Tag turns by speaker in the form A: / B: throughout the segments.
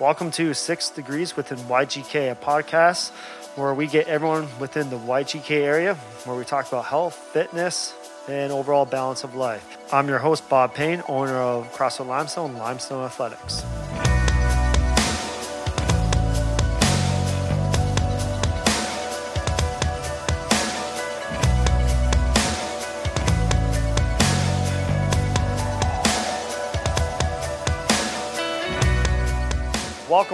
A: Welcome to Six Degrees within YGK, a podcast where we get everyone within the YGK area, where we talk about health, fitness, and overall balance of life. I'm your host, Bob Payne, owner of CrossFit Limestone, Limestone Athletics.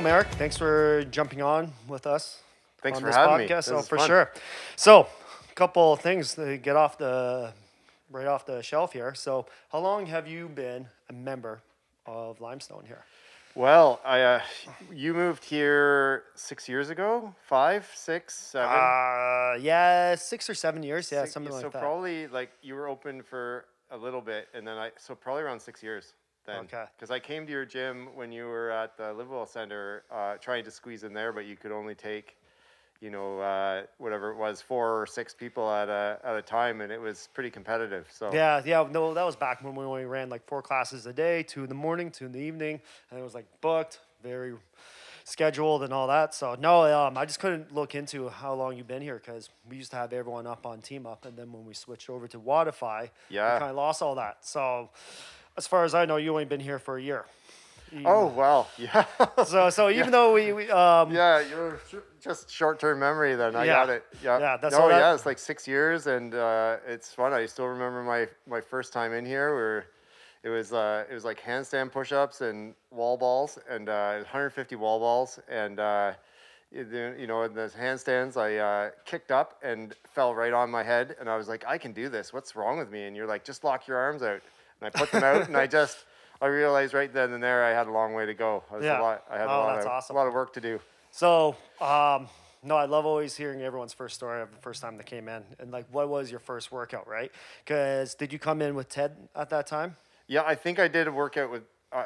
A: Welcome, Eric. Thanks for jumping on with us.
B: Thanks
A: on
B: for
A: this
B: having me.
A: podcast.
B: This
A: Oh, for
B: fun.
A: sure. So, a couple of things to get off the right off the shelf here. So, how long have you been a member of Limestone here?
B: Well, I uh, you moved here six years ago, five, six, seven.
A: Uh, yeah, six or seven years. Yeah,
B: Six-
A: something
B: so
A: like that.
B: So probably like you were open for a little bit, and then I so probably around six years then.
A: Okay.
B: Because I came to your gym when you were at the Livewell Center, uh, trying to squeeze in there, but you could only take, you know, uh, whatever it was, four or six people at a at a time, and it was pretty competitive. So
A: Yeah, yeah. No, that was back when we only ran like four classes a day, two in the morning, two in the evening, and it was like booked, very scheduled, and all that. So no, um, I just couldn't look into how long you've been here because we used to have everyone up on Team Up, and then when we switched over to Wodify,
B: Yeah.
A: we kind of lost all that. So as far as I know, you only been here for a year.
B: Oh well, yeah.
A: So so even though we, we um,
B: Yeah, you're just short-term memory. Then I
A: Yeah.
B: got it. Yeah,
A: Yeah, that's
B: no,
A: that-
B: yeah. It's like six years, and uh, it's fun. I still remember my my first time in here, where it was uh, it was like handstand push-ups and wall balls, and uh, 150 wall balls, and uh, you know, you know, in the handstands, I uh, kicked up and fell right on my head, and I was like, I can do this. What's wrong with me? And you're like, just lock your arms out, and I put them out, and I just. I realized right then and there I had a long way to go. I, was
A: Yeah.
B: lot, I had
A: Oh,
B: a lot
A: that's
B: of
A: awesome.
B: a lot of work to do.
A: So, um, no, I love always hearing everyone's first story of the first time they came in and like what was your first workout, right? Because did you come in with Ted at that time?
B: Yeah, I think I did a workout with. Uh,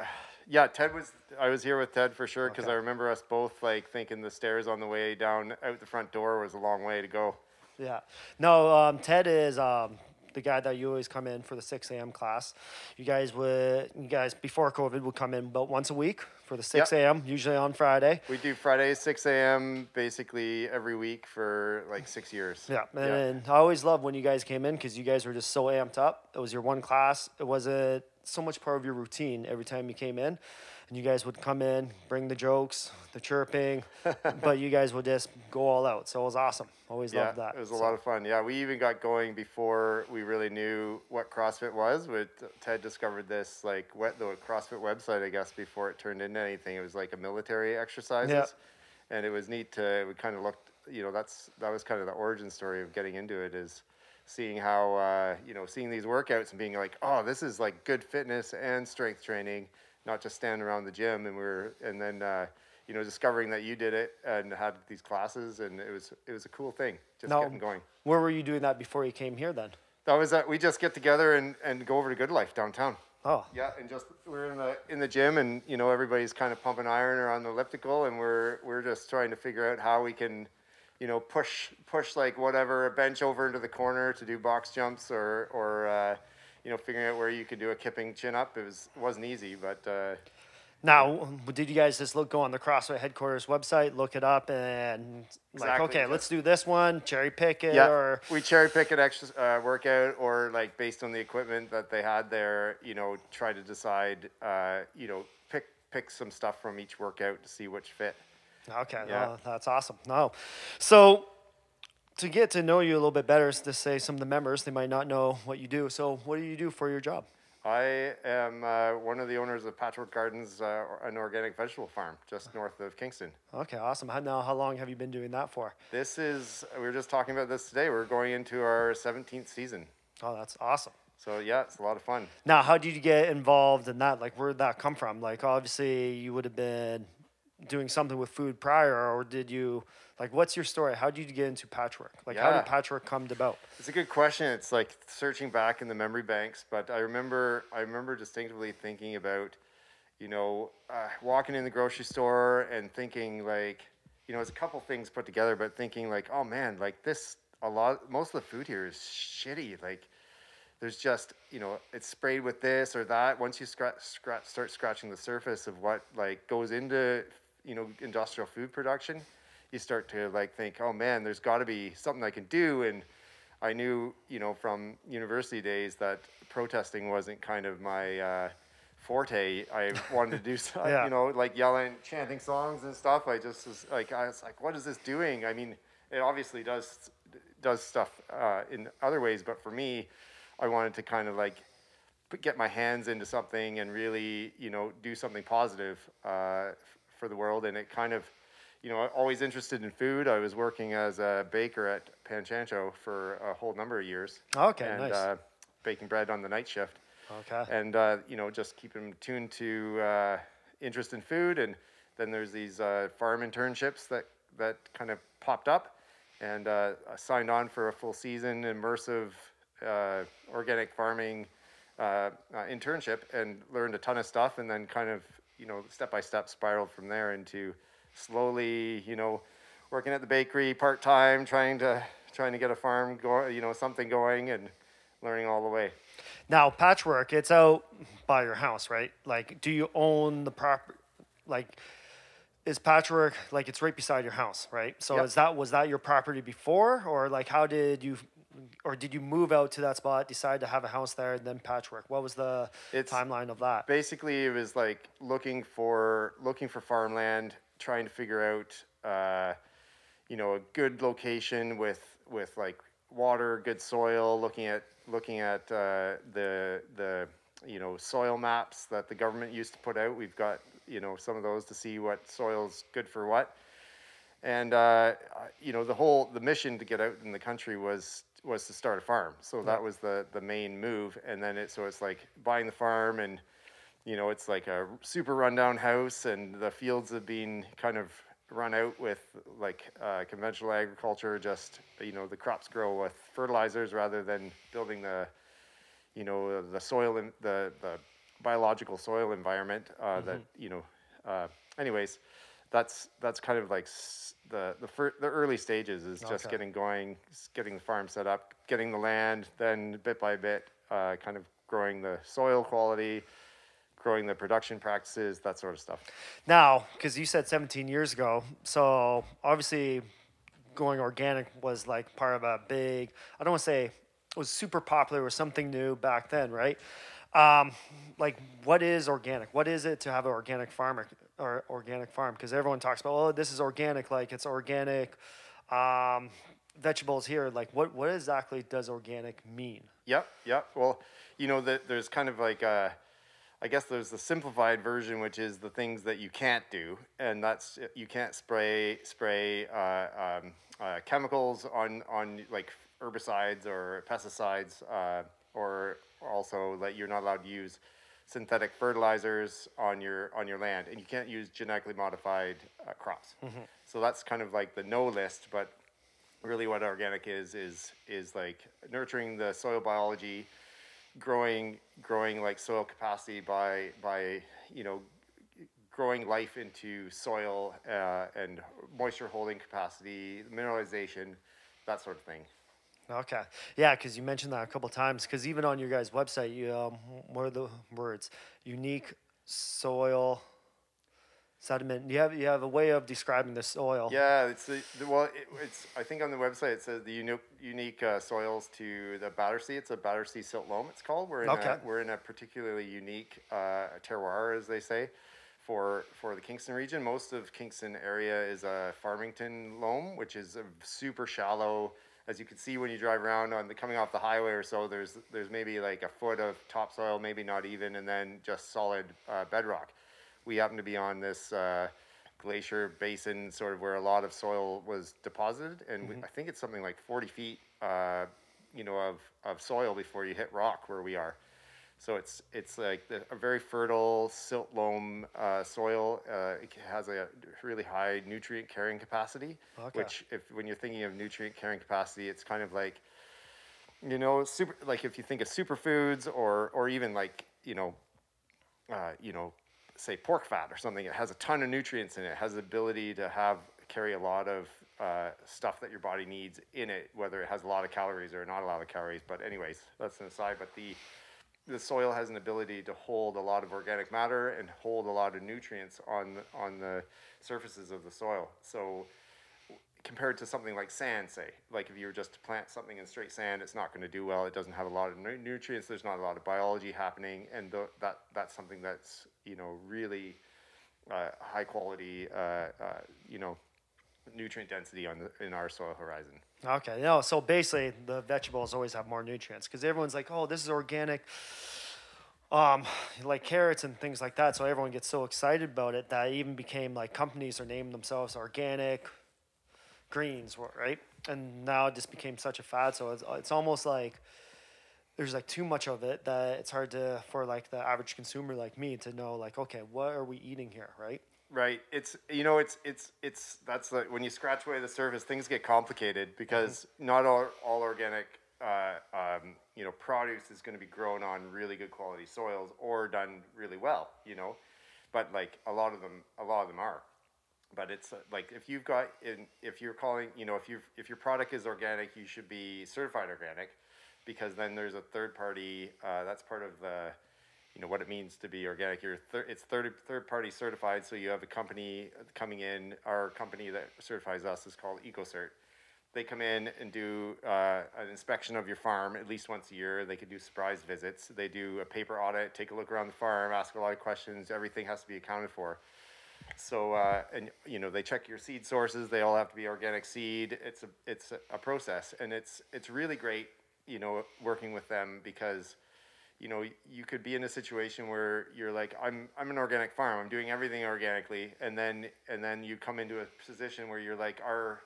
B: yeah, Ted was. I was here with Ted for sure because
A: Okay.
B: I remember us both like thinking the stairs on the way down out the front door was a long way to go.
A: Yeah. No, um, Ted is um, the guy that you always come in for the 6 a.m. class. You guys would, you guys before COVID would come in about once a week for the 6
B: Yep.
A: a.m. Usually on Friday.
B: We do Friday 6 a.m. basically every week for like six years.
A: Yeah, and I always loved when you guys came in because you guys were just so amped up. It was your one class. It wasn't so much part of your routine every time you came in, and you guys would come in, bring the jokes, the chirping, but you guys would just go all out. So it was awesome. Always
B: Yeah,
A: loved that.
B: it was a lot of fun. Yeah, we even got going before we really knew what CrossFit was. With Ted discovered this like what the CrossFit website, I guess, before it turned into anything. It was like a military exercises, and it was neat to. We kind of looked, you know, that's that was kind of the origin story of getting into it is seeing how uh, you know seeing these workouts and being like, oh, this is like good fitness and strength training, not just standing around the gym. And we are and then. Uh, you know, discovering that you did it and had these classes, and it was it was a cool thing, just
A: Now,
B: getting going.
A: where were you doing that before you came here then?
B: That was that we just get together and, and go over to Good Life downtown.
A: Oh,
B: Yeah, and just we're in the in the gym and you know everybody's kind of pumping iron or on the elliptical and we're we're just trying to figure out how we can, you know, push push like whatever a bench over into the corner to do box jumps or or uh, you know figuring out where you could do a kipping chin up. It was wasn't easy, but uh,
A: now did you guys just look go on the CrossFit headquarters website, look it up, and like,
B: Exactly,
A: okay, let's do this one, cherry pick it,
B: yeah,
A: or
B: we cherry pick an extra uh, workout or like based on the equipment that they had there, you know, try to decide, uh, you know, pick pick some stuff from each workout to see which fit.
A: Okay,
B: Yeah.
A: well, that's awesome. No, so to get to know you a little bit better, is to say some of the members they might not know what you do. So, what do you do for your job?
B: I am uh, one of the owners of Patchwork Gardens, uh, an organic vegetable farm just north of Kingston.
A: Okay, awesome. How, now, how long have you been doing that for?
B: This is, we were just talking about this today. We're going into our 17th season.
A: Oh, that's awesome.
B: So, yeah, it's a lot of fun.
A: Now, how did you get involved in that? Like, where did that come from? Like, obviously, you would have been doing something with food prior, or did you? Like, what's your story? How did you get into patchwork? Like, how did patchwork come about?
B: It's a good question. It's like searching back in the memory banks, but I remember I remember distinctively thinking about, you know, uh, walking in the grocery store and thinking like, you know, it's a couple things put together, but thinking like, oh man, like this a lot most of the food here is shitty. Like there's just you know it's sprayed with this or that once you scratch, scratch start scratching the surface of what like goes into you know industrial food production, you start to like think, oh man, there's got to be something I can do. And I knew you know from university days that protesting wasn't kind of my uh, forte. I wanted to do stuff,
A: Yeah.
B: you know, like yelling, chanting songs and stuff. I just was like, I was like, what is this doing? I mean, it obviously does does stuff uh, in other ways, but for me, I wanted to kind of like put, get my hands into something and really, you know, do something positive uh, for the world. And it kind of, you know, always interested in food. I was working as a baker at Pan Chancho for a whole number of years.
A: Okay,
B: and,
A: nice.
B: Uh, baking bread on the night shift
A: Okay.
B: and uh, you know just keep them tuned to uh, interest in food and then there's these uh, farm internships that that kind of popped up and uh, I signed on for a full season immersive uh, organic farming uh, uh, internship and learned a ton of stuff and then kind of you know step by step spiraled from there into slowly you know working at the bakery part time trying to trying to get a farm go you know something going and learning all the way
A: Now, patchwork, it's out by your house, right? Like, do you own the property? Like, is patchwork like it's right beside your house, right? So
B: Yep.
A: is that was that your property before, or like how did you, or did you move out to that spot, decide to have a house there, and then patchwork? What was the
B: It's-
A: timeline of that?
B: basically it was like looking for looking for farmland trying to figure out uh, you know a good location with with like water good soil looking at looking at uh, the the you know soil maps that the government used to put out we've got you know some of those to see what soil's good for what and uh, you know the whole the mission to get out in the country was was to start a farm. So that was the the main move. And then it so it's like buying the farm and you know it's like a super rundown house and the fields have been kind of run out with like uh, conventional agriculture just you know the crops grow with fertilizers rather than building the you know the soil and the the biological soil environment uh, that you know uh, anyways that's that's kind of like s- the the fir- the early stages is just
A: Okay.
B: getting going s- getting the farm set up getting the land then bit by bit uh, kind of growing the soil quality growing the production practices that sort of stuff
A: Now, because you said 17 years ago, so obviously going organic was like part of a big, I don't want to say it was super popular or something new back then, right? Um, like, what is organic? What is it to have an organic farmer or organic farm? Because everyone talks about, oh, this is organic, like it's organic um, vegetables here. Like, what, what exactly does organic mean?
B: Yep, yep. Well, you know, that there's kind of like a, I guess there's the simplified version, which is the things that you can't do, and that's you can't spray spray uh, um, uh, chemicals on on like herbicides or pesticides, uh, or also that you're not allowed to use synthetic fertilizers on your on your land, and you can't use genetically modified uh, crops. So that's kind of like the no list, but really what organic is is is like nurturing the soil biology growing growing like soil capacity by by you know growing life into soil uh, and moisture holding capacity mineralization that sort of thing
A: Okay. Yeah, because you mentioned that a couple times. Because even on your guys' website, you um, what are the words? Unique soil sediment. You have you have a way of describing the soil.
B: yeah it's the, the well it, it's i think on the website it says the unique unique uh, soils to the battersea it's a battersea silt loam it's called we're in
A: Okay.
B: a, we're in a particularly unique uh, terroir as they say for for the Kingston region. Most of Kingston area is a Farmington loam, which is a super shallow. As you can see when you drive around on the coming off the highway or so, there's there's maybe like a foot of topsoil, maybe not even, and then just solid uh, bedrock. We happen to be on this uh, glacier basin, sort of where a lot of soil was deposited, and we, I think it's something like 40 feet, uh, you know, of of soil before you hit rock where we are. So it's it's like the, a very fertile silt loam uh, soil. Uh, it has a really high nutrient carrying capacity,
A: Okay.
B: which if when you're thinking of nutrient carrying capacity, it's kind of like you know super like if you think of superfoods or or even like you know uh, you know say pork fat or something. It has a ton of nutrients in it. It has the ability to have carry a lot of uh, stuff that your body needs in it, whether it has a lot of calories or not a lot of calories. But anyways, that's an aside. But the the soil has an ability to hold a lot of organic matter and hold a lot of nutrients on on the surfaces of the soil. So compared to something like sand, say, like if you were just to plant something in straight sand, it's not going to do well. It doesn't have a lot of nu- nutrients. There's not a lot of biology happening, and th- that that's something that's you know really uh, high quality, uh, uh, you know, nutrient density on the, in our soil horizon.
A: Okay, no, so basically the vegetables always have more nutrients because everyone's like, oh, this is organic, um, like carrots and things like that. So everyone gets so excited about it that it even became like companies are naming themselves organic greens, right? And now it just became such a fad. So it's, it's almost like there's like too much of it that it's hard to for like the average consumer like me to know like okay what are we eating here right
B: Right. It's you know it's it's it's that's like when you scratch away the surface, things get complicated because not all all organic uh, um, you know produce is going to be grown on really good quality soils or done really well. You know, but like a lot of them, a lot of them are. But it's uh, like if you've got in if you're calling you know if you if your product is organic, you should be certified organic because then there's a third party. Uh, that's part of the you know what it means to be organic. You're thir- it's third third party certified, so you have a company coming in. Our company that certifies us is called EcoCert. They come in and do uh, an inspection of your farm at least once a year. They could do surprise visits. They do a paper audit, take a look around the farm, ask a lot of questions. Everything has to be accounted for. So uh, and you know they check your seed sources. They all have to be organic seed. It's a it's a process, and it's it's really great. You know working with them because you know you could be in a situation where you're like i'm i'm an organic farm. I'm doing everything organically. And then and then you come into a position where you're like our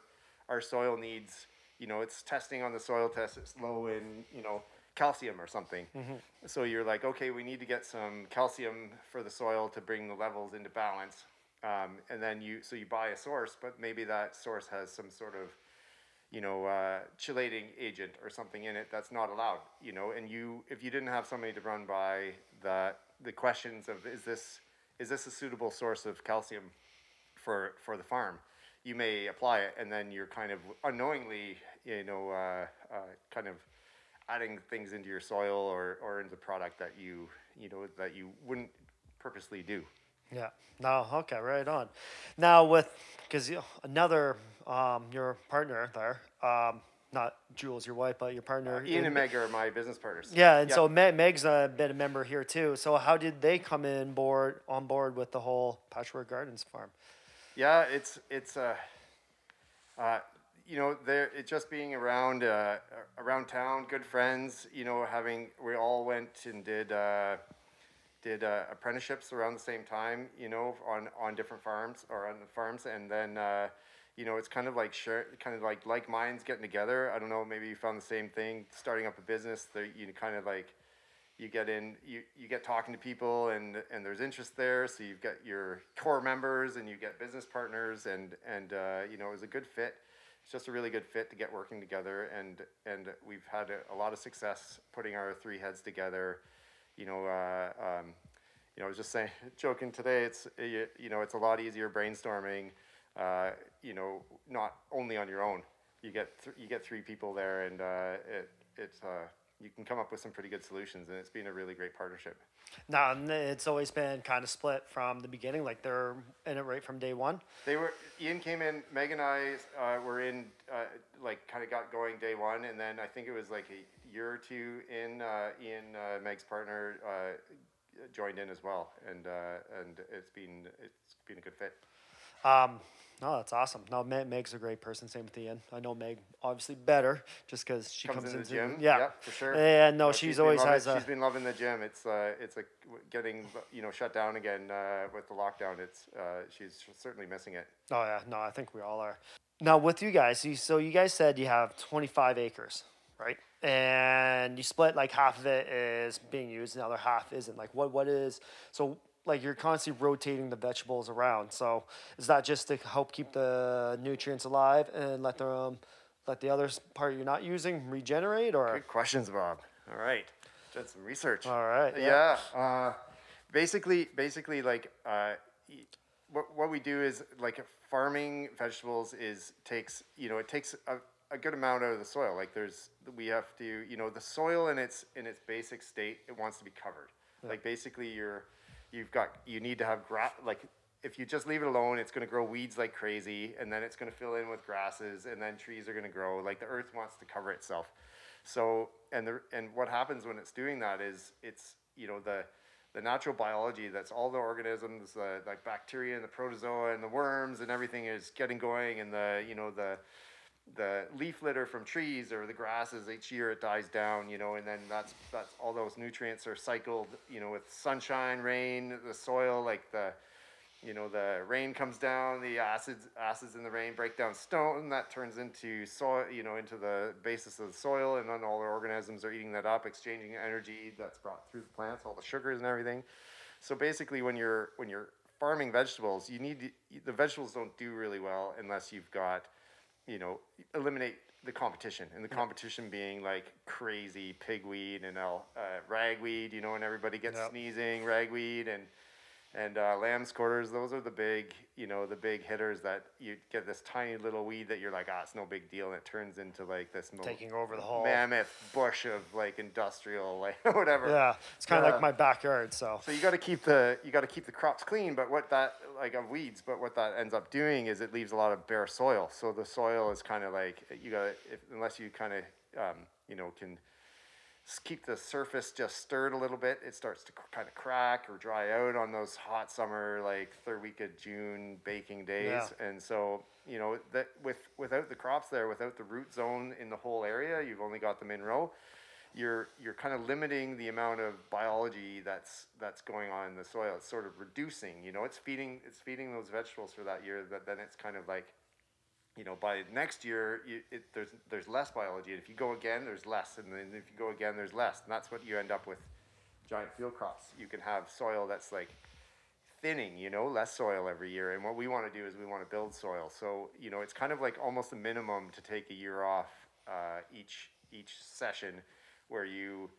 B: our soil needs you know it's testing on the soil test it's low in you know calcium or something. So you're like okay we need to get some calcium for the soil to bring the levels into balance. Um, and then you so you buy a source but maybe that source has some sort of you know, uh, chelating agent or something in it that's not allowed, you know, and you, if you didn't have somebody to run by the, the questions of, is this, is this a suitable source of calcium for, for the farm? You may apply it and then you're kind of unknowingly, you know, uh, uh, kind of adding things into your soil or, or into product that you, you know, that you wouldn't purposely do.
A: Yeah. No. Okay. Right on. Now with because another um, your partner there, um, not Jules, your wife, but your partner.
B: Ian
A: in-
B: and Meg are my business partners.
A: Yeah, and so Meg, Meg's uh, been a member here too. So how did they come in board on board with the whole Patchwork Gardens farm?
B: Yeah, it's it's uh, uh, you know, there it just being around uh, around town, good friends. You know, having we all went and did uh, did uh, apprenticeships around the same time. You know, on on different farms or on the farms, and then. Uh, you know, it's kind of like share, kind of like like minds getting together. I don't know, maybe you found the same thing. Starting up a business, that you kind of like you get in you, you get talking to people and and there's interest there so you've got your core members and you get business partners and and uh, you know it was a good fit it's just a really good fit to get working together and and we've had a, a lot of success putting our three heads together you know uh, um, you know I was just saying joking today it's you, you know it's a lot easier brainstorming uh, you know not only on your own you get th- you get three people there and uh, it it's uh, you can come up with some pretty good solutions and it's been a really great partnership
A: No, and it's always been kind of split from the beginning. Like they're in it right from day one.
B: They were Ian came in. Meg and I uh, were in uh, like kind of got going day one, and then I think it was like a year or two in. Uh, Ian, uh, Meg's partner, uh, joined in as well, and uh, and it's been it's been a good fit.
A: Um, no, that's awesome. No, Meg, Meg's a great person. Same with Ian. I know Meg obviously better just because she
B: Comes
A: comes,
B: in the gym,
A: Yeah,
B: yeah, for sure.
A: And no,
B: Uh,
A: she's always
B: loving,
A: has a.
B: she's been loving the gym. It's uh, it's like getting you know shut down again uh, with the lockdown. It's uh, she's certainly missing it.
A: Oh yeah, no, I think we all are. Now with you guys, you, so you guys said you have 25 acres, right? And you split like half of it is being used, and the other half isn't. Like what what is so like you're constantly rotating the vegetables around. So is that just to help keep the nutrients alive and let them let the other part you're not using regenerate or
B: Good questions, Bob. All right, did some research.
A: all right? Yeah.
B: Yeah. Uh, basically, basically, like uh, what what we do is like farming vegetables is takes you know it takes a, a good amount out of the soil. Like there's we have to you know the soil in its in its basic state it wants to be covered. Like basically you're you've got you need to have grass like if you just leave it alone it's going to grow weeds like crazy and then it's going to fill in with grasses and then trees are going to grow like the earth wants to cover itself. So and the and what happens when it's doing that is it's you know the the natural biology that's all the organisms uh, like bacteria and the protozoa and the worms and everything is getting going and the you know the the leaf litter from trees or the grasses each year it dies down you know and then that's that's all those nutrients are cycled you know with sunshine rain the soil like the you know the rain comes down the acids acids in the rain break down stone that turns into soil you know into the basis of the soil and then all the organisms are eating that up exchanging energy that's brought through the plants all the sugars and everything. So basically when you're when you're farming vegetables you need to, the vegetables don't do really well unless you've got you know eliminate the competition and the competition being like crazy pigweed and uh, ragweed you know and everybody gets
A: Yep.
B: sneezing ragweed and and uh, lamb's quarters those are the big you know the big hitters that you get this tiny little weed that you're like ah it's no big deal and it turns into like this mo-
A: Taking over the whole.
B: mammoth bush of like industrial like whatever
A: Yeah, it's kind of
B: Yeah.
A: like my backyard. So
B: so you got to keep the you got to keep the crops clean, but what that like of weeds, but what that ends up doing is it leaves a lot of bare soil. So the soil is kind of like you got unless you kind of um, you know can keep the surface just stirred a little bit, it starts to kind of crack or dry out on those hot summer like third week of June baking days.
A: Yeah.
B: And so you know that with without the crops there, without the root zone in the whole area, you've only got the in row you're you're kind of limiting the amount of biology that's that's going on in the soil. It's sort of reducing. You know, it's feeding it's feeding those vegetables for that year. That then it's kind of like, you know, by next year you, it, there's there's less biology. And if you go again, there's less, and then if you go again, there's less, and that's what you end up with. Giant field crops. You can have soil that's like thinning, you know, less soil every year. And what we want to do is we want to build soil. So, you know, it's kind of like almost a minimum to take a year off uh, each each session where you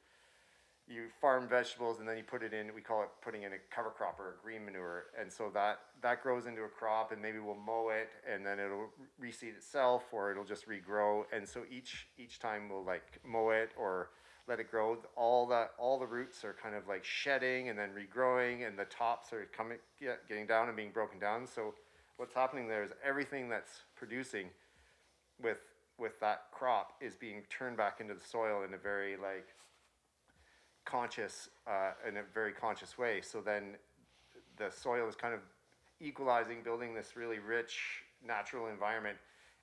B: you farm vegetables and then you put it in we call it putting in a cover crop or a green manure. And so that that grows into a crop and maybe we'll mow it and then it'll reseed itself or it'll just regrow. And so each each time we'll like mow it or let it grow all the all the roots are kind of like shedding and then regrowing and the tops are coming get, getting down and being broken down. So what's happening there is everything that's producing with with that crop is being turned back into the soil in a very like conscious uh, in a very conscious way. So then the soil is kind of equalizing building this really rich natural environment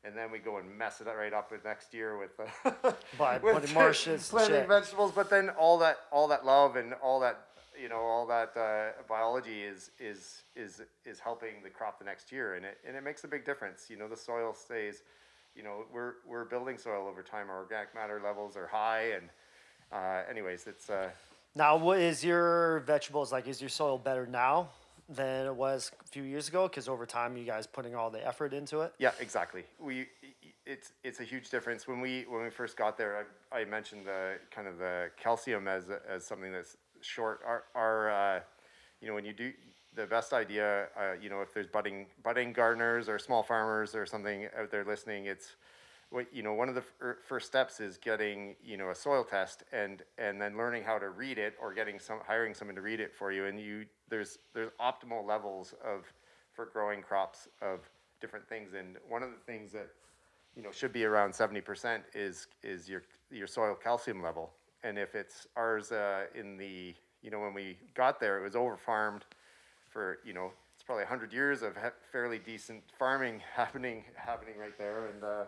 B: and then we go and mess it right up with next year with uh,
A: By
B: with
A: more
B: planting
A: shit.
B: vegetables. But then all that all that love and all that you know all that uh, biology is is is is helping the crop the next year. And it and it makes a big difference. You know the soil stays you know we're we're building soil over time our organic matter levels are high and uh, anyways it's uh,
A: now, what is your vegetables like? Is your soil better now than it was a few years ago? Because over time, you guys putting all the effort into it.
B: Yeah, exactly. We it's it's a huge difference when we when we first got there. I, I mentioned the kind of the calcium as as something that's short. Our our uh, you know when you do the best idea, uh, you know if there's budding budding gardeners or small farmers or something out there listening, it's what you know one of the fir- first steps is getting you know a soil test and and then learning how to read it or getting some hiring someone to read it for you. And you there's there's optimal levels of for growing crops of different things. And one of the things that you know should be around 70% is is your your soil calcium level. And if it's ours uh, in the you know when we got there it was over farmed for you know it's probably 100 years of fairly decent farming happening happening right there. And uh,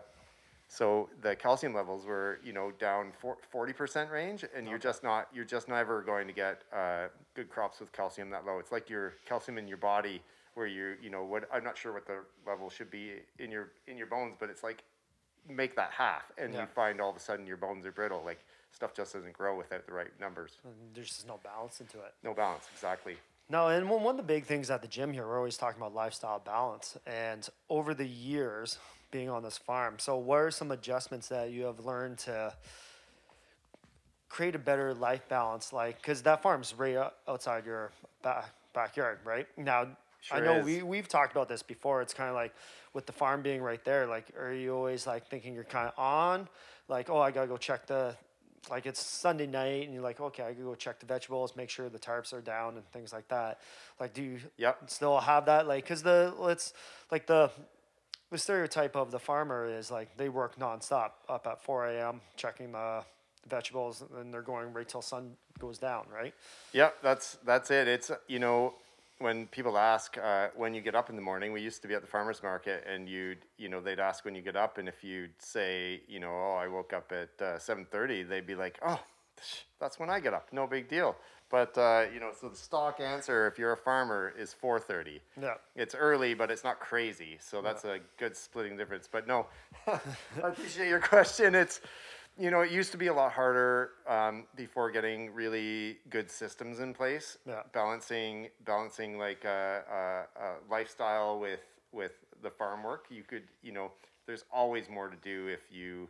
B: so the calcium levels were you know down for- 40% range and you're just not you're just never going to get uh, good crops with calcium that low. It's like your calcium in your body where you you know what i'm not sure what the level should be in your in your bones but it's like make that half and
A: Yeah.
B: you find all of a sudden your bones are brittle. Like stuff just doesn't grow without the right numbers.
A: There's just no balance into it.
B: no balance exactly
A: No, and one, one of the big things at the gym here, we're always talking about lifestyle balance. And over the years being on this farm, so what are some adjustments that you have learned to create a better life balance? Like, because that farm's right outside your back, backyard, right? Now,
B: Sure
A: I know
B: is.
A: we we've talked about this before. It's kind of like with the farm being right there. Like, are you always like thinking you're kind of on? Like, oh, I gotta go check the. Like it's Sunday night, and you're like, okay, I gotta go check the vegetables, make sure the tarps are down, and things like that. Like, do you
B: Yep.
A: still have that? Like, cause the let's like the the stereotype of the farmer is like they work nonstop up at 4 a.m. checking the vegetables, and they're going right till sun goes down, right?
B: Yep, that's that's it. It's you know when people ask uh, when you get up in the morning. We used to be at the farmers market, and you'd you know they'd ask when you get up, and if you'd say you know oh I woke up at uh, seven thirty, they'd be like oh that's when I get up, no big deal. But uh, you know so the stock answer if you're a farmer is four thirty.
A: Yeah.
B: It's early, but it's not crazy, so that's a good splitting difference. But no, I appreciate your question. It's you know, it used to be a lot harder um, before getting really good systems in place.
A: Yeah.
B: Balancing, balancing like a, a, a lifestyle with with the farm work. You could, you know, there's always more to do if you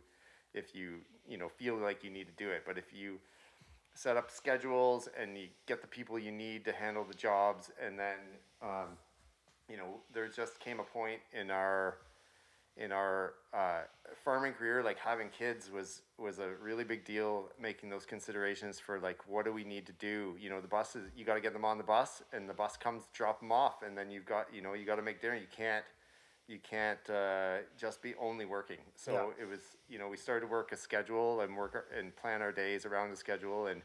B: if you you know feel like you need to do it. But if you set up schedules and you get the people you need to handle the jobs, and then um, you know, there just came a point in our in our uh, farming career, like having kids was was a really big deal. Making those considerations for like what do we need to do? You know, the bus is you got to get them on the bus, and the bus comes drop them off, and then you've got you know you got to make dinner. You can't you can't uh, just be only working. So
A: Yeah.
B: it was you know we started to work a schedule and work and plan our days around the schedule and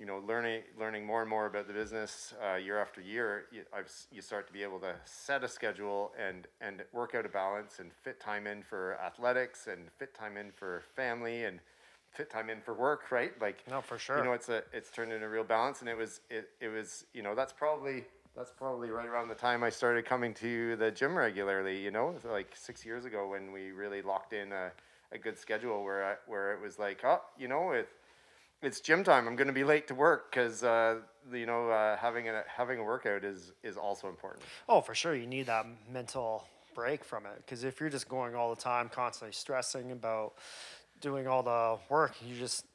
B: you know, learning learning more and more about the business uh, year after year, you, I've, you start to be able to set a schedule and and work out a balance and fit time in for athletics and fit time in for family and fit time in for work, right? Like,
A: No, for sure.
B: You know, it's a it's turned into a real balance, and it was it it was you know that's probably that's probably right around the time I started coming to the gym regularly. You know, like six years ago when we really locked in a, a good schedule where I, where it was like, oh, you know, it it's gym time. I'm going to be late to work because uh, you know uh, having a having a workout is is also important.
A: Oh, for sure. You need that mental break from it because if you're just going all the time, constantly stressing about doing all the work, you just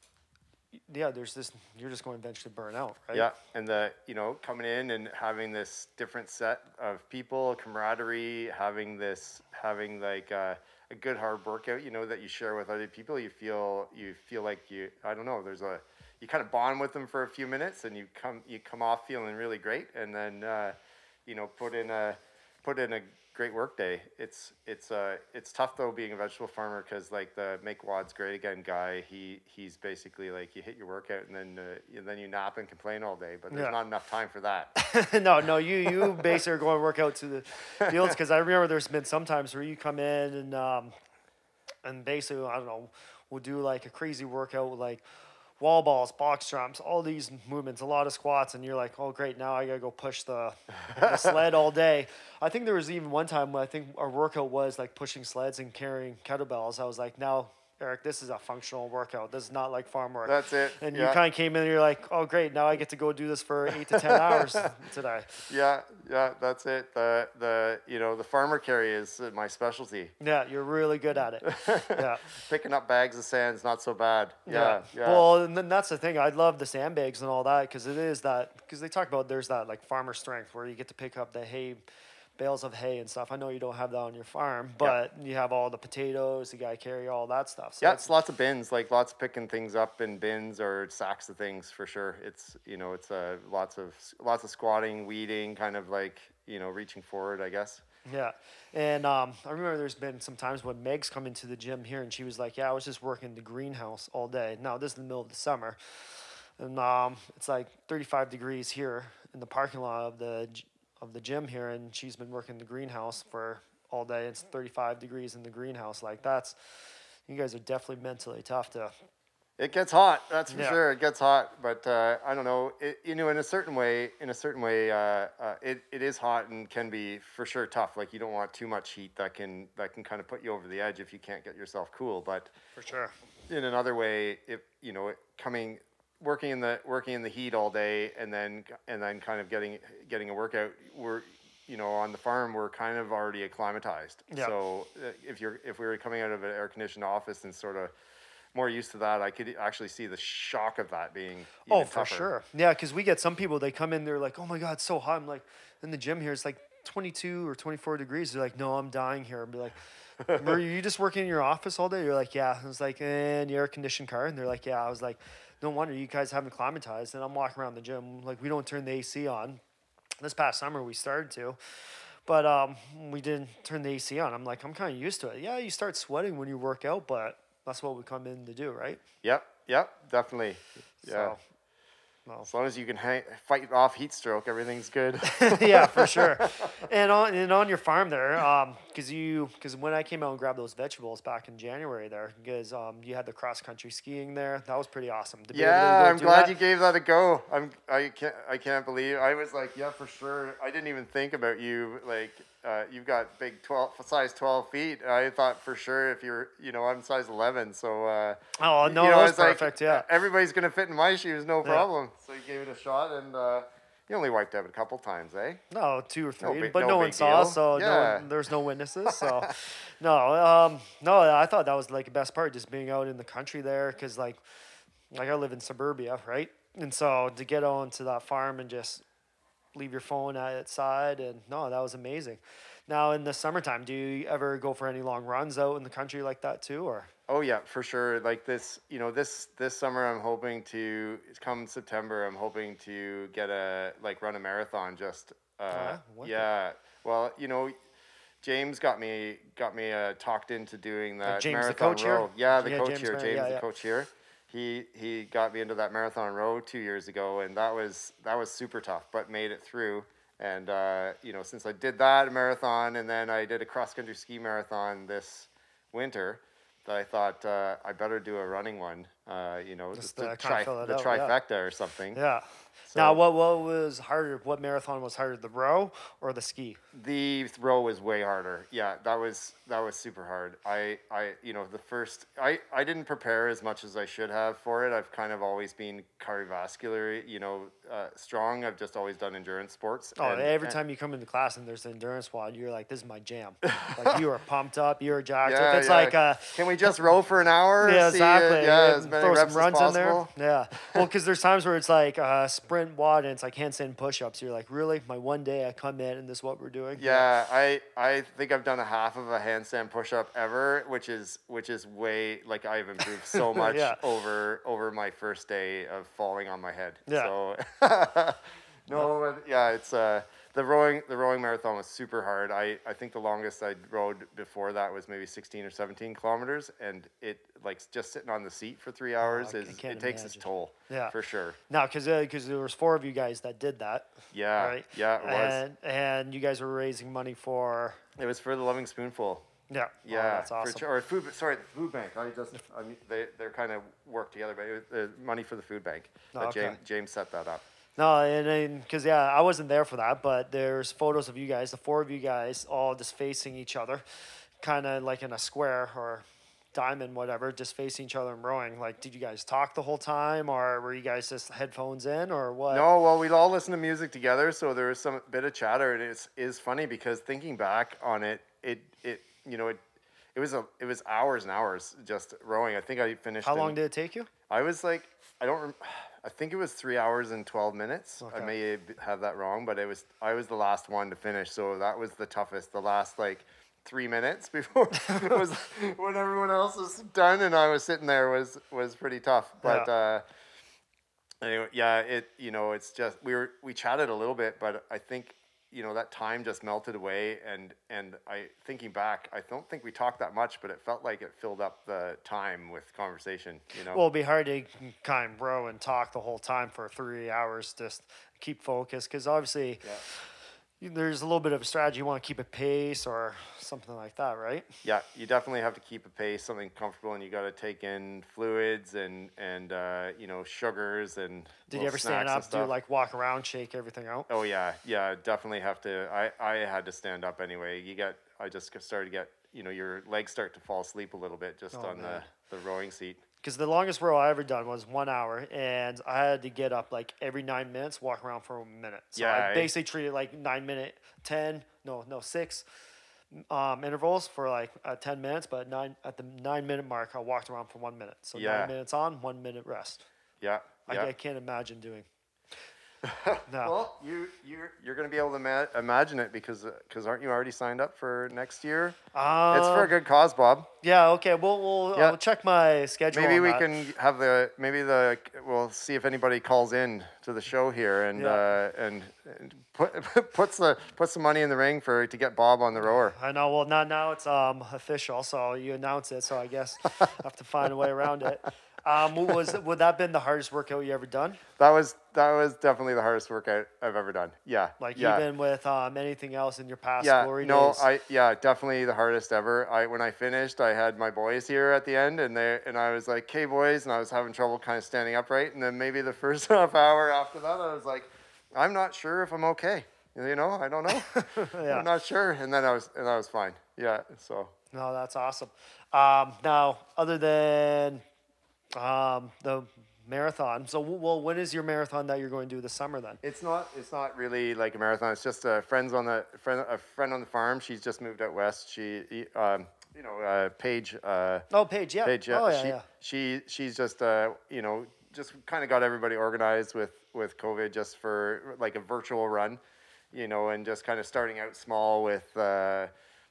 A: yeah, there's this. You're just going to eventually burn out, right?
B: Yeah, and the you know coming in and having this different set of people, camaraderie, having this having like uh, a good hard workout, you know that you share with other people. You feel you feel like you I don't know. There's a you kind of bond with them for a few minutes, and you come you come off feeling really great, and then uh, you know put in a put in a great work day. It's it's uh it's tough though being a vegetable farmer because like the make WODs great again guy, he he's basically like you hit your workout and then uh, and then you nap and complain all day, but there's
A: Yeah.
B: not enough time for that.
A: no, no, you you basically are going to work out to the fields because I remember there's been some times where you come in and um, and basically I don't know, we'll do like a crazy workout like wall balls, box jumps, all these movements, a lot of squats, and you're like, oh great, now I gotta go push the, the sled all day. I think there was even one time when I think our workout was like pushing sleds and carrying kettlebells. I was like, now. Eric, this is a functional workout. This is not like farm work.
B: That's it,
A: And
B: yeah.
A: you kind of came in and you're like, oh, great. Now I get to go do this for eight to 10 hours today.
B: yeah, yeah, that's it. The the you know the farmer carry is uh, my specialty.
A: Yeah, you're really good at it. Yeah.
B: Picking up bags of sand's not so bad. Yeah, yeah.
A: Well, and then that's the thing. I love the sandbags and all that because it is that because they talk about there's that like farmer strength where you get to pick up the hay, bales of hay and stuff. I know you don't have that on your farm, but you have all the potatoes. You got to carry all that stuff. So
B: yeah,
A: it's,
B: lots of bins, like lots of picking things up in bins or sacks of things for sure. It's you know, it's uh, lots of lots of squatting, weeding, kind of like you know, reaching forward, I guess.
A: yeah. And um, I remember there's been some times when Meg's come into the gym here and she was like, "Yeah, I was just working the greenhouse all day." Now this is the middle of the summer, and um, it's like 35 degrees here in the parking lot of the of the gym here, and she's been working the greenhouse for all day. It's 35 degrees in the greenhouse. Like that's, you guys are definitely mentally tough to.
B: It gets hot, that's for
A: Yeah.
B: sure. It gets hot, but uh, I don't know. It, you know, in a certain way, in a certain way, uh, uh, it, it is hot and can be for sure tough. Like you don't want too much heat that can that can kind of put you over the edge if you can't get yourself cool. But
A: For sure.
B: in another way, if you know, coming working in the working in the heat all day and then and then kind of getting getting a workout, we're you know on the farm we're kind of already acclimatized.
A: Yeah.
B: So uh, if you're if we were coming out of an air conditioned office and sort of more used to that, I could actually see the shock of that being.
A: Oh, for
B: tougher.
A: sure. Yeah, because we get some people, they come in, they're like, oh my God, it's so hot. I'm like, in the gym here, it's like 22 or 24 degrees. They're like, no, I'm dying here. I'll be like, were you just working in your office all day? You're like, yeah. I was like, and you air conditioned car? And they're like, yeah. I was like, no wonder you guys haven't climatized. And I'm walking around the gym, like, we don't turn the AC on. This past summer, we started to. But um, we didn't turn the AC on. I'm like, I'm kind of used to it. Yeah, you start sweating when you work out, but that's what we come in to do, right?
B: Yep, yep, definitely. Yeah.
A: So, no.
B: As long as you can hang, fight off heat stroke, everything's good.
A: yeah, for sure. And on and on your farm there, um, because you because when I came out and grabbed those vegetables back in January there, because um, you had the cross country skiing there, that was pretty awesome. To
B: yeah, I'm glad
A: that.
B: you gave that a go. I'm I can't I can't believe I was like yeah for sure. I didn't even think about you like uh, you've got big twelve size twelve feet. I thought for sure if you're you know I'm size eleven, so uh,
A: Oh no,
B: you know, it's like,
A: perfect. yeah.
B: everybody's gonna fit in my shoes, no problem. So you gave it a shot, and uh, you only wiped out a couple times, eh?
A: No, two or three,
B: big-
A: but
B: no
A: no, one saw,
B: deal.
A: so no
B: Yeah.
A: one, there's no witnesses. So, no, um, no, I thought that was like the best part, just being out in the country there, because like, like I live in suburbia, right? And so to get onto that farm and just leave your phone outside. and no, that was amazing. Now in the summertime, do you ever go for any long runs out in the country like that too, or?
B: Oh yeah, for sure. Like this, you know, this this summer I'm hoping to come September. I'm hoping to get a like run a marathon. Just uh,
A: yeah? The-
B: yeah. Well, you know, James got me got me uh, talked into doing that
A: James, the
B: marathon
A: coach here?
B: Yeah, the
A: Yeah,
B: coach
A: James
B: here, James,
A: yeah,
B: the
A: yeah.
B: coach here. He he got me into that marathon row two years ago, and that was that was super tough, but made it through. And uh, you know, since I did that marathon, and then I did a cross country ski marathon this winter, that I thought uh, I better do a running one. Uh, you know, just,
A: to
B: the,
A: kinda
B: tri-
A: fill it
B: the
A: out, yeah.
B: trifecta or something.
A: Yeah. Now, what what was harder? What marathon was harder, the row or the ski?
B: The row was way harder. Yeah, that was that was super hard. I I you know the first I I didn't prepare as much as I should have for it. I've kind of always been cardiovascular, you know, uh, strong. I've just always done endurance sports.
A: Oh,
B: and-
A: every
B: and-
A: time you come into class and there's an endurance squad, you're like, "This is my jam." like you are pumped up, you're jacked.
B: Yeah,
A: if it's
B: yeah.
A: like, uh,
B: Can we just row for an hour?
A: yeah,
B: See,
A: exactly.
B: uh, yeah, many
A: throw some runs in there. Yeah. Well, because there's times where it's like uh, sprint WOD and it's like handstand push-ups. You're like, really? My one day I come in and this is what we're doing?
B: Yeah, I I think I've done a half of a handstand push up ever, which is which is way like I've improved so much
A: Yeah.
B: over over my first day of falling on my head.
A: Yeah.
B: So no, yeah, it's uh the rowing the rowing marathon was super hard. I I think the longest I rowed before that was maybe 16 or 17 kilometers, and it like just sitting on the seat for three oh, hours
A: Oh,
B: is it takes its toll.
A: Yeah.
B: for sure.
A: Now, because because uh, there was four of you guys that did that,
B: Yeah,
A: right?
B: yeah, it was.
A: And and you guys were raising money for
B: It was for the Loving Spoonful.
A: yeah. Oh,
B: Yeah,
A: that's
B: for
A: awesome.
B: ch- or food. Sorry, the food bank. I just, I mean, they they're kind of work together, but it was the money for the food bank.
A: Oh,
B: But
A: okay.
B: James James set that up.
A: No, and because yeah, I wasn't there for that, but there's photos of you guys, the four of you guys, all just facing each other, kind of like in a square or diamond, whatever, just facing each other and rowing. Like, did you guys talk the whole time, or were you guys just headphones in, or what?
B: No, well, we'd all listen to music together, so there was some bit of chatter, and it's is funny because thinking back on it, it it you know it. It was a, it was hours and hours just rowing. I think I finished.
A: How
B: in-
A: long did it take you?
B: I was like, I don't. Rem- I think it was three hours and twelve minutes. I may have that wrong, but it was. I was the last one to finish, so that was the toughest. The last like three minutes before was when everyone else was done, and I was sitting there was was pretty tough. But
A: Yeah.
B: uh, anyway, yeah, it you know it's just we were we chatted a little bit, but I think you know that time just melted away and and i thinking back i don't think we talked that much but it felt like it filled up the time with conversation you know
A: Well, it'd be hard to kind of row and talk the whole time for three hours, just keep focused, because obviously.
B: Yeah.
A: There's a little bit of a strategy. You want to keep a pace or something like that, right?
B: Yeah, you definitely have to keep a pace, something comfortable, and you got to take in fluids and and uh, you know sugars and.
A: Did you ever stand up, do like walk around, shake everything out?
B: Oh yeah, yeah, definitely have to. I I had to stand up anyway. You get. I just started to get. You know, your legs start to fall asleep a little bit just
A: Oh,
B: on
A: man.
B: the the rowing seat.
A: Because the longest row I ever done was one hour, and I had to get up like every nine minutes, walk around for a minute. So
B: Yeah,
A: I
B: I-
A: basically treated like nine minute, ten, no, no, six, um, intervals for like uh, 10 minutes, but nine at the nine minute mark, I walked around for one minute. So
B: Yeah.
A: nine minutes on, one minute rest.
B: Yeah. yeah.
A: I, I can't imagine doing. no.
B: Well, you you're you're gonna be able to ma- imagine it because because aren't you already signed up for next year? it's for a
A: Um,
B: good cause, Bob.
A: Yeah. Okay. We'll we'll
B: Yeah.
A: I'll check my schedule.
B: Maybe we
A: that.
B: can have the maybe the we'll see if anybody calls in to the show here and
A: Yeah.
B: uh, and, and put puts the puts some money in the ring for to get Bob on the rower.
A: I know. Well, now now it's um official, so you announce it. So I guess I have to find a way around it. Um, was would that been the hardest workout you ever done?
B: That was that was definitely the hardest workout I've ever done. Yeah,
A: Like
B: yeah.
A: even with um anything else in your past
B: yeah,
A: glory
B: no,
A: days?
B: I yeah, definitely the hardest ever. I when I finished, I had my boys here at the end, and they and I was like, "Okay, boys," and I was having trouble kind of standing upright. And then maybe the first half hour after that, I was like, "I'm not sure if I'm okay." You know, I don't know.
A: Yeah.
B: I'm not sure. And then I was and I was fine. Yeah. So
A: No, that's awesome. Um, now, other than um, the marathon, so well, when is your marathon that you're going to do this summer then?
B: it's not it's not really like a marathon. It's just a friends on the friend a friend on the farm. She's just moved out west. She um, you know uh, Paige. Uh,
A: Oh, Paige, yeah.
B: Paige, yeah,
A: oh, yeah,
B: she,
A: yeah.
B: she she's just uh, you know just kind of got everybody organized with with COVID just for like a virtual run, you know, and just kind of starting out small with uh,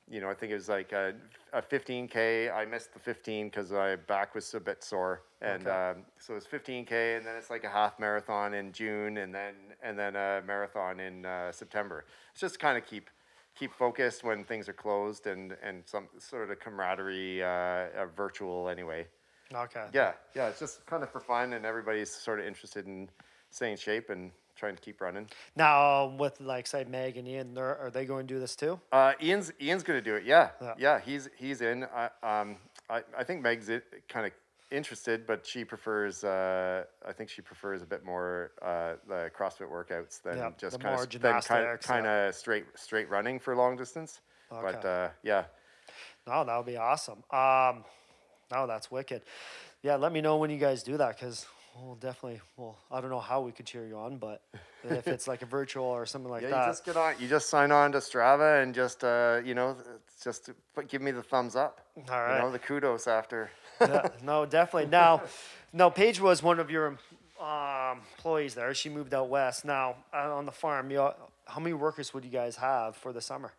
B: you know I think it was like a, a 15k. I missed the 15 because my back was a bit sore, and
A: Okay.
B: um, so it's 15k, and then it's like a half marathon in June, and then and then a marathon in uh, September. It's just kind of keep keep focused when things are closed and and some sort of camaraderie uh, uh, virtual anyway
A: Okay.
B: yeah yeah it's just kind of for fun and everybody's sort of interested in staying in shape and trying to keep running
A: Now, with like say Meg and Ian, they're, they going to do this too?
B: uh, ian's ian's gonna do it yeah
A: Yeah.
B: yeah, he's he's in I, um, I, I think meg's kind of interested but she prefers uh, i think she prefers a bit more uh, the crossfit workouts than
A: Yeah,
B: just kind of than kind, of straight straight running for long distance but uh, yeah
A: No, that would be awesome. Um, no, that's wicked. Yeah, let me know when you guys do that because we'll definitely. Well, I don't know how we could cheer you on, but if it's like a virtual or something like
B: Yeah,
A: that.
B: you just get on. You just sign on to Strava and just uh, you know, just give me the thumbs up.
A: All right.
B: You know, the kudos after.
A: yeah, no, definitely. Now, now Paige was one of your um, employees there. She moved out west. Now, on the farm, you how many workers would you guys have for the summer?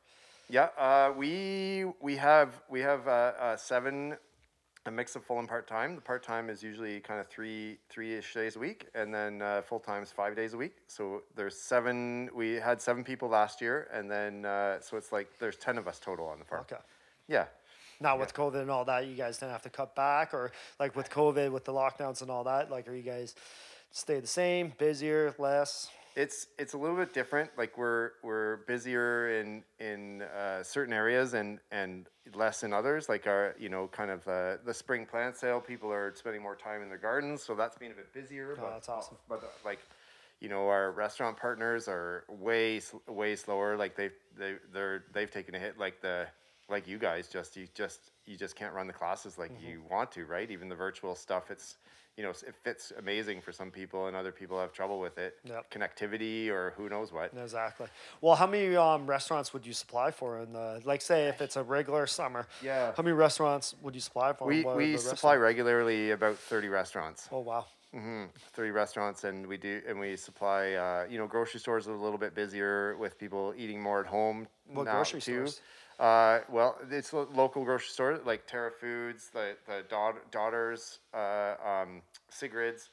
B: yeah, uh, we we have we have uh, uh, seven, a mix of full and part time. The part time is usually kind of three three ish days a week, and then uh, full time is five days a week. So there's seven. We had seven people last year, and then uh, so it's like there's ten of us total on the farm.
A: Okay.
B: Yeah.
A: Now with COVID and all that, you guys didn't have to cut back, or like with COVID, with the lockdowns and all that. Like, are you guys stay the same, busier, less?
B: It's it's a little bit different. Like we're we're busier in in uh, certain areas and and less in others. Like our you know kind of uh, the spring plant sale, people are spending more time in their gardens, so that's been a bit busier. but,
A: that's awesome.
B: But uh, like you know our restaurant partners are way way slower. Like they they they're they've taken a hit. Like the like you guys just you just you just can't run the classes like
A: Mm-hmm.
B: you want to, right? Even the virtual stuff, it's you know it fits amazing for some people, and other people have trouble with it.
A: Yep.
B: Connectivity or who knows what.
A: Exactly. Well, how many um, restaurants would you supply for in the like? Say if it's a regular summer.
B: Yeah.
A: How many restaurants would you supply for?
B: We we supply regularly about thirty restaurants.
A: Oh wow.
B: hmm Three restaurants, and we do, and we supply. Uh, you know, grocery stores are a little bit busier with people eating more at home
A: What
B: now
A: grocery
B: too.
A: stores?
B: Uh, well, it's lo- local grocery stores like Tara Foods, the the daugh- daughters, uh, um, Sigrid's,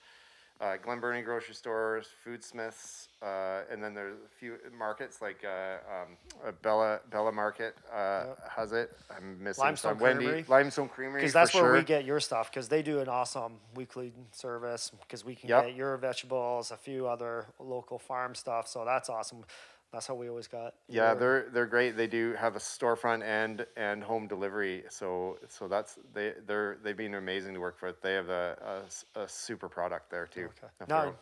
B: uh, Glen Burnie grocery stores, Foodsmiths, uh, and then there's a few markets like uh, um, uh, Bella Bella Market uh, has it. I'm missing
A: Limestone
B: some. Wendy
A: Creamery?
B: Limestone Creamery.
A: Because that's where we get your stuff. Because they do an awesome weekly service. Because we can
B: Yep.
A: get your vegetables, a few other local farm stuff. So that's awesome. That's how we always got.
B: Yeah,
A: your-
B: they're they're great. They do have a storefront and and home delivery. So so that's they they're they've been amazing to work with. They have a a super product there too.
A: Okay. Now,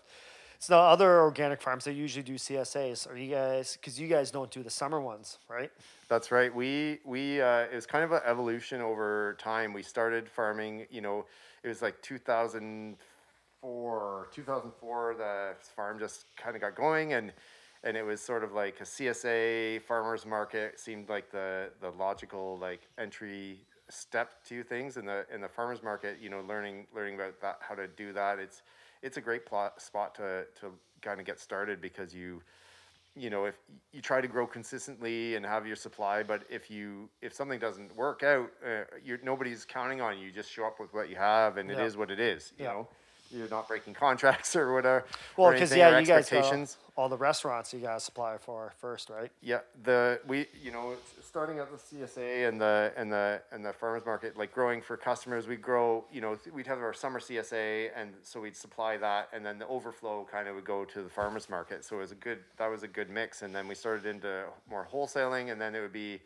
A: so the other organic farms they usually do CSAs. Are you guys? Because you guys don't do the summer ones, right?
B: That's right. We we uh, it was kind of an evolution over time. We started farming. You know, it was like 2004, 2004. The farm just kind of got going, and and it was sort of like a CSA farmers market seemed like the the logical like entry step to things in the in the farmers market. You know, learning learning about that how to do that. It's it's a great plot spot to to kind of get started because you you know if you try to grow consistently and have your supply but if you if something doesn't work out uh, you're nobody's counting on you you just show up with what you have and it
A: Yeah.
B: is what it is you
A: Yeah.
B: know you're not breaking contracts or whatever
A: Well, because yeah, you guys uh,
B: got
A: all the restaurants you to supply for first, right?
B: yeah, the we you know starting at the CSA and the and the and the farmers market like growing for customers. we grow. You know, we'd have our summer CSA and so we'd supply that and then the overflow kind of would go to the farmers market. So it was a good that was a good mix and then we started into more wholesaling and then it would be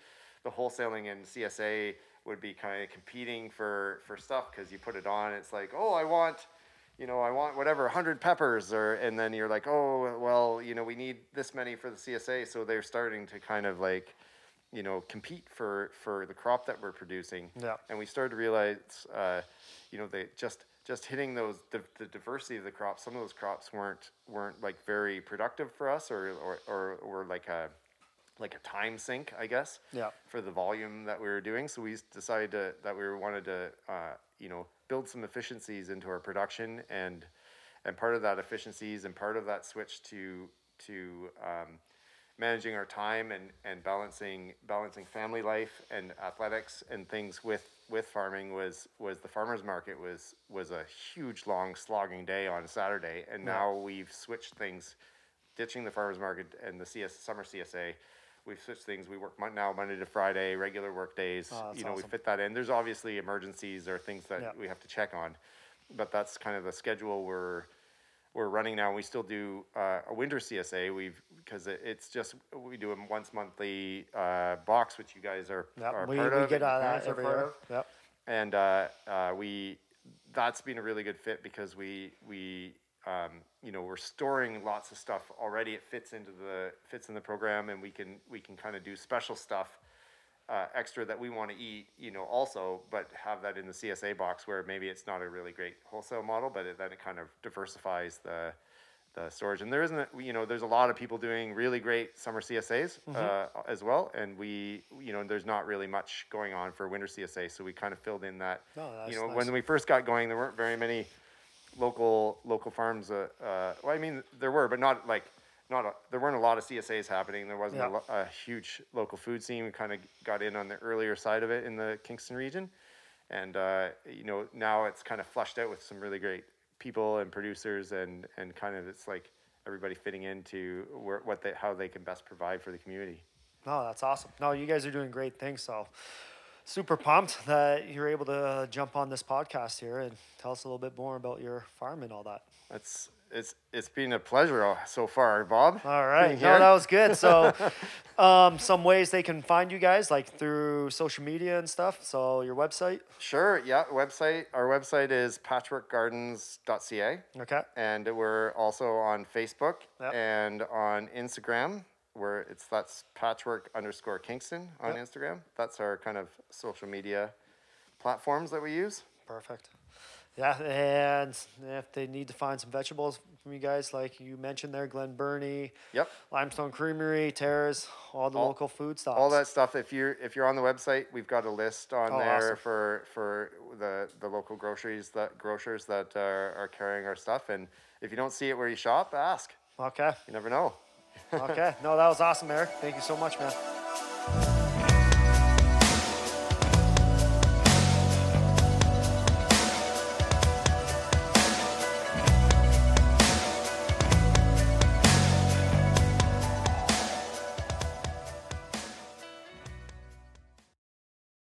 B: the wholesaling and CSA would be kind of competing for for stuff because you put it on it's like oh I want you know, I want whatever, 100 peppers, or and then you're like, oh, well, you know, we need this many for the CSA, so they're starting to kind of like, you know, compete for for the crop that we're producing.
A: Yeah.
B: And we started to realize, uh, you know, they just just hitting those the, the diversity of the crops. Some of those crops weren't weren't like very productive for us, or or or, or like a like a time sink, I guess
A: Yeah.
B: for the volume that we were doing. So we decided to, that we wanted to, uh, you know, build some efficiencies into our production, and and part of that efficiencies and part of that switch to to um, managing our time and, and balancing balancing family life and athletics and things with with farming was was the farmers market was was a huge long slogging day on Saturday, and now we've switched things ditching the farmers market and the CS summer CSA. We've switched things. We work mon- now Monday to Friday, regular work days.
A: Oh, that's
B: you know, we fit that in. There's obviously emergencies or things that we have to check on, but that's kind of the schedule we're we're running now. We still do uh, a winter CSA. We've because it, it's just we do a once monthly uh, box, which you guys are,
A: Yep.
B: are
A: We,
B: part
A: we
B: of.
A: get
B: and
A: out of that
B: are
A: every
B: part
A: year.
B: of
A: Yep.
B: and uh, uh, we that's been a really good fit because we we um, you know we're storing lots of stuff already. It fits into the fits in the program, and we can we can kind of do special stuff uh, extra that we want to eat, you know, also, but have that in the CSA box where maybe it's not a really great wholesale model, but it, then it kind of diversifies the the storage. And there isn't, you know, there's a lot of people doing really great summer CSAs uh, as well, and we, you know, there's not really much going on for winter CSA, so we kind of filled in that.
A: Oh,
B: you know,
A: nice.
B: when we first got going, there weren't very many local local farms. Uh, uh, well, I mean, there were, but not like not a, there weren't a lot of CSAs happening. There wasn't
A: Yeah.
B: a, lo- a huge local food scene. We kind of got in on the earlier side of it in the Kingston region, and uh, you know now it's kind of flushed out with some really great people and producers, and and kind of it's like everybody fitting into where, what they how they can best provide for the community.
A: No, that's awesome. No, you guys are doing great things. So super pumped that you're able to jump on this podcast here and tell us a little bit more about your farm and all that.
B: That's it's it's been a pleasure uh, so far, Bob.
A: All right. No, that was good. So, um, some ways they can find you guys, like through social media and stuff. So, your website.
B: Sure, yeah. Website. Our website is patchworkgardens.ca,
A: Okay.
B: and we're also on Facebook
A: Yep.
B: and on Instagram, where it's that's patchwork underscore Kingston on
A: Yep.
B: Instagram. That's our kind of social media platforms that we use.
A: Perfect. Yeah, and if they need to find some vegetables from you guys, like you mentioned there, Glen Burnie,
B: Yep.
A: Limestone Creamery, Terrace, all the
B: All-
A: local food stuff,
B: All that stuff. If you're if you're on the website, we've got a list on
A: Oh,
B: there
A: awesome.
B: for for the the local groceries that grocers that are, are carrying our stuff. And if you don't see it where you shop, ask.
A: Okay.
B: You never know
A: okay. No, that was awesome, Eric. Thank you so much, man.